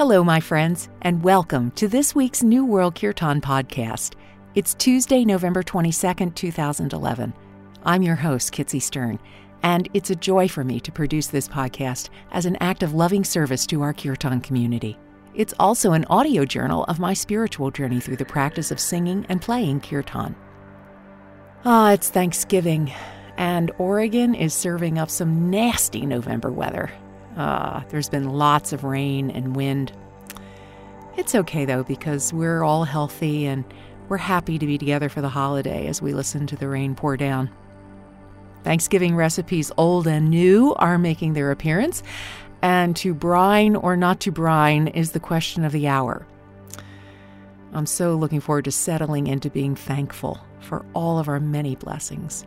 Hello, my friends, and welcome to this week's New World Kirtan podcast. It's Tuesday, November 22nd, 2011. I'm your host, Kitsy Stern, and it's a joy for me to produce this podcast as an act of loving service to our Kirtan community. It's also an audio journal of my spiritual journey through the practice of singing and playing Kirtan. Ah, it's Thanksgiving, and Oregon is serving up some nasty November weather. Ah, there's been lots of rain and wind. It's okay though, because we're all healthy and we're happy to be together for the holiday as we listen to the rain pour down. Thanksgiving recipes, old and new, are making their appearance, and to brine or not to brine is the question of the hour. I'm so looking forward to settling into being thankful for all of our many blessings.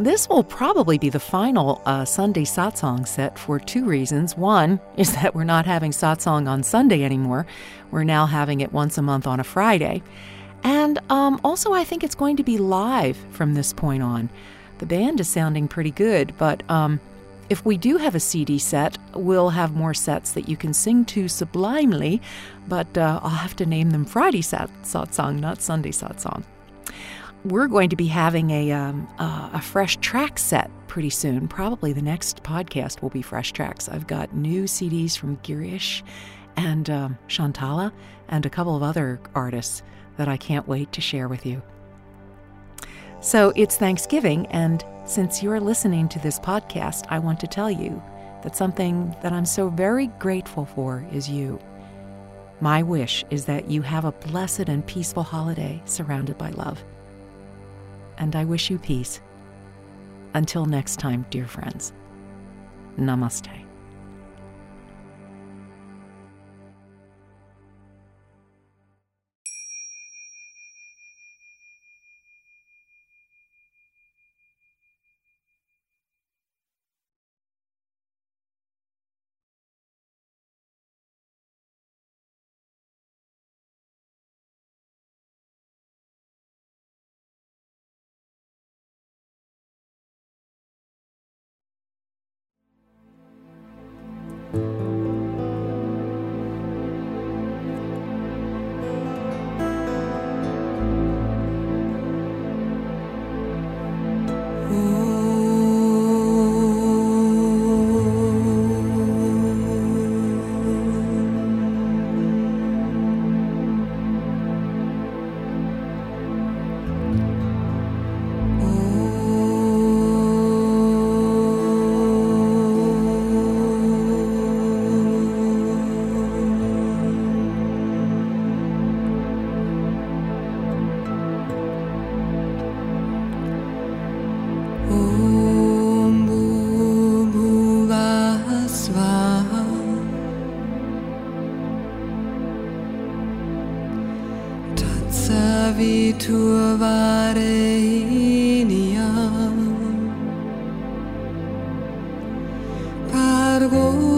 This will probably be the final uh, Sunday satsang set for two reasons. One is that we're not having satsang on Sunday anymore. We're now having it once a month on a Friday. And um, also, I think it's going to be live from this point on. The band is sounding pretty good, but um, if we do have a CD set, we'll have more sets that you can sing to sublimely, but uh, I'll have to name them Friday sat- satsang, not Sunday satsang we're going to be having a, um, uh, a fresh track set pretty soon. Probably the next podcast will be fresh tracks. I've got new CDs from Girish and um, Shantala and a couple of other artists that I can't wait to share with you. So it's Thanksgiving, and since you're listening to this podcast, I want to tell you that something that I'm so very grateful for is you. My wish is that you have a blessed and peaceful holiday surrounded by love and I wish you peace. Until next time, dear friends, namaste. To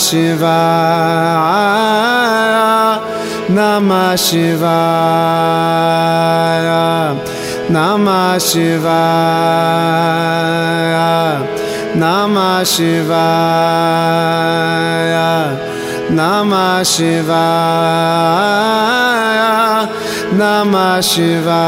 Shiva. नमा शिवा। न नाम शिवा। न नाम शिवा। न नाम शिवा। नमा शिवा।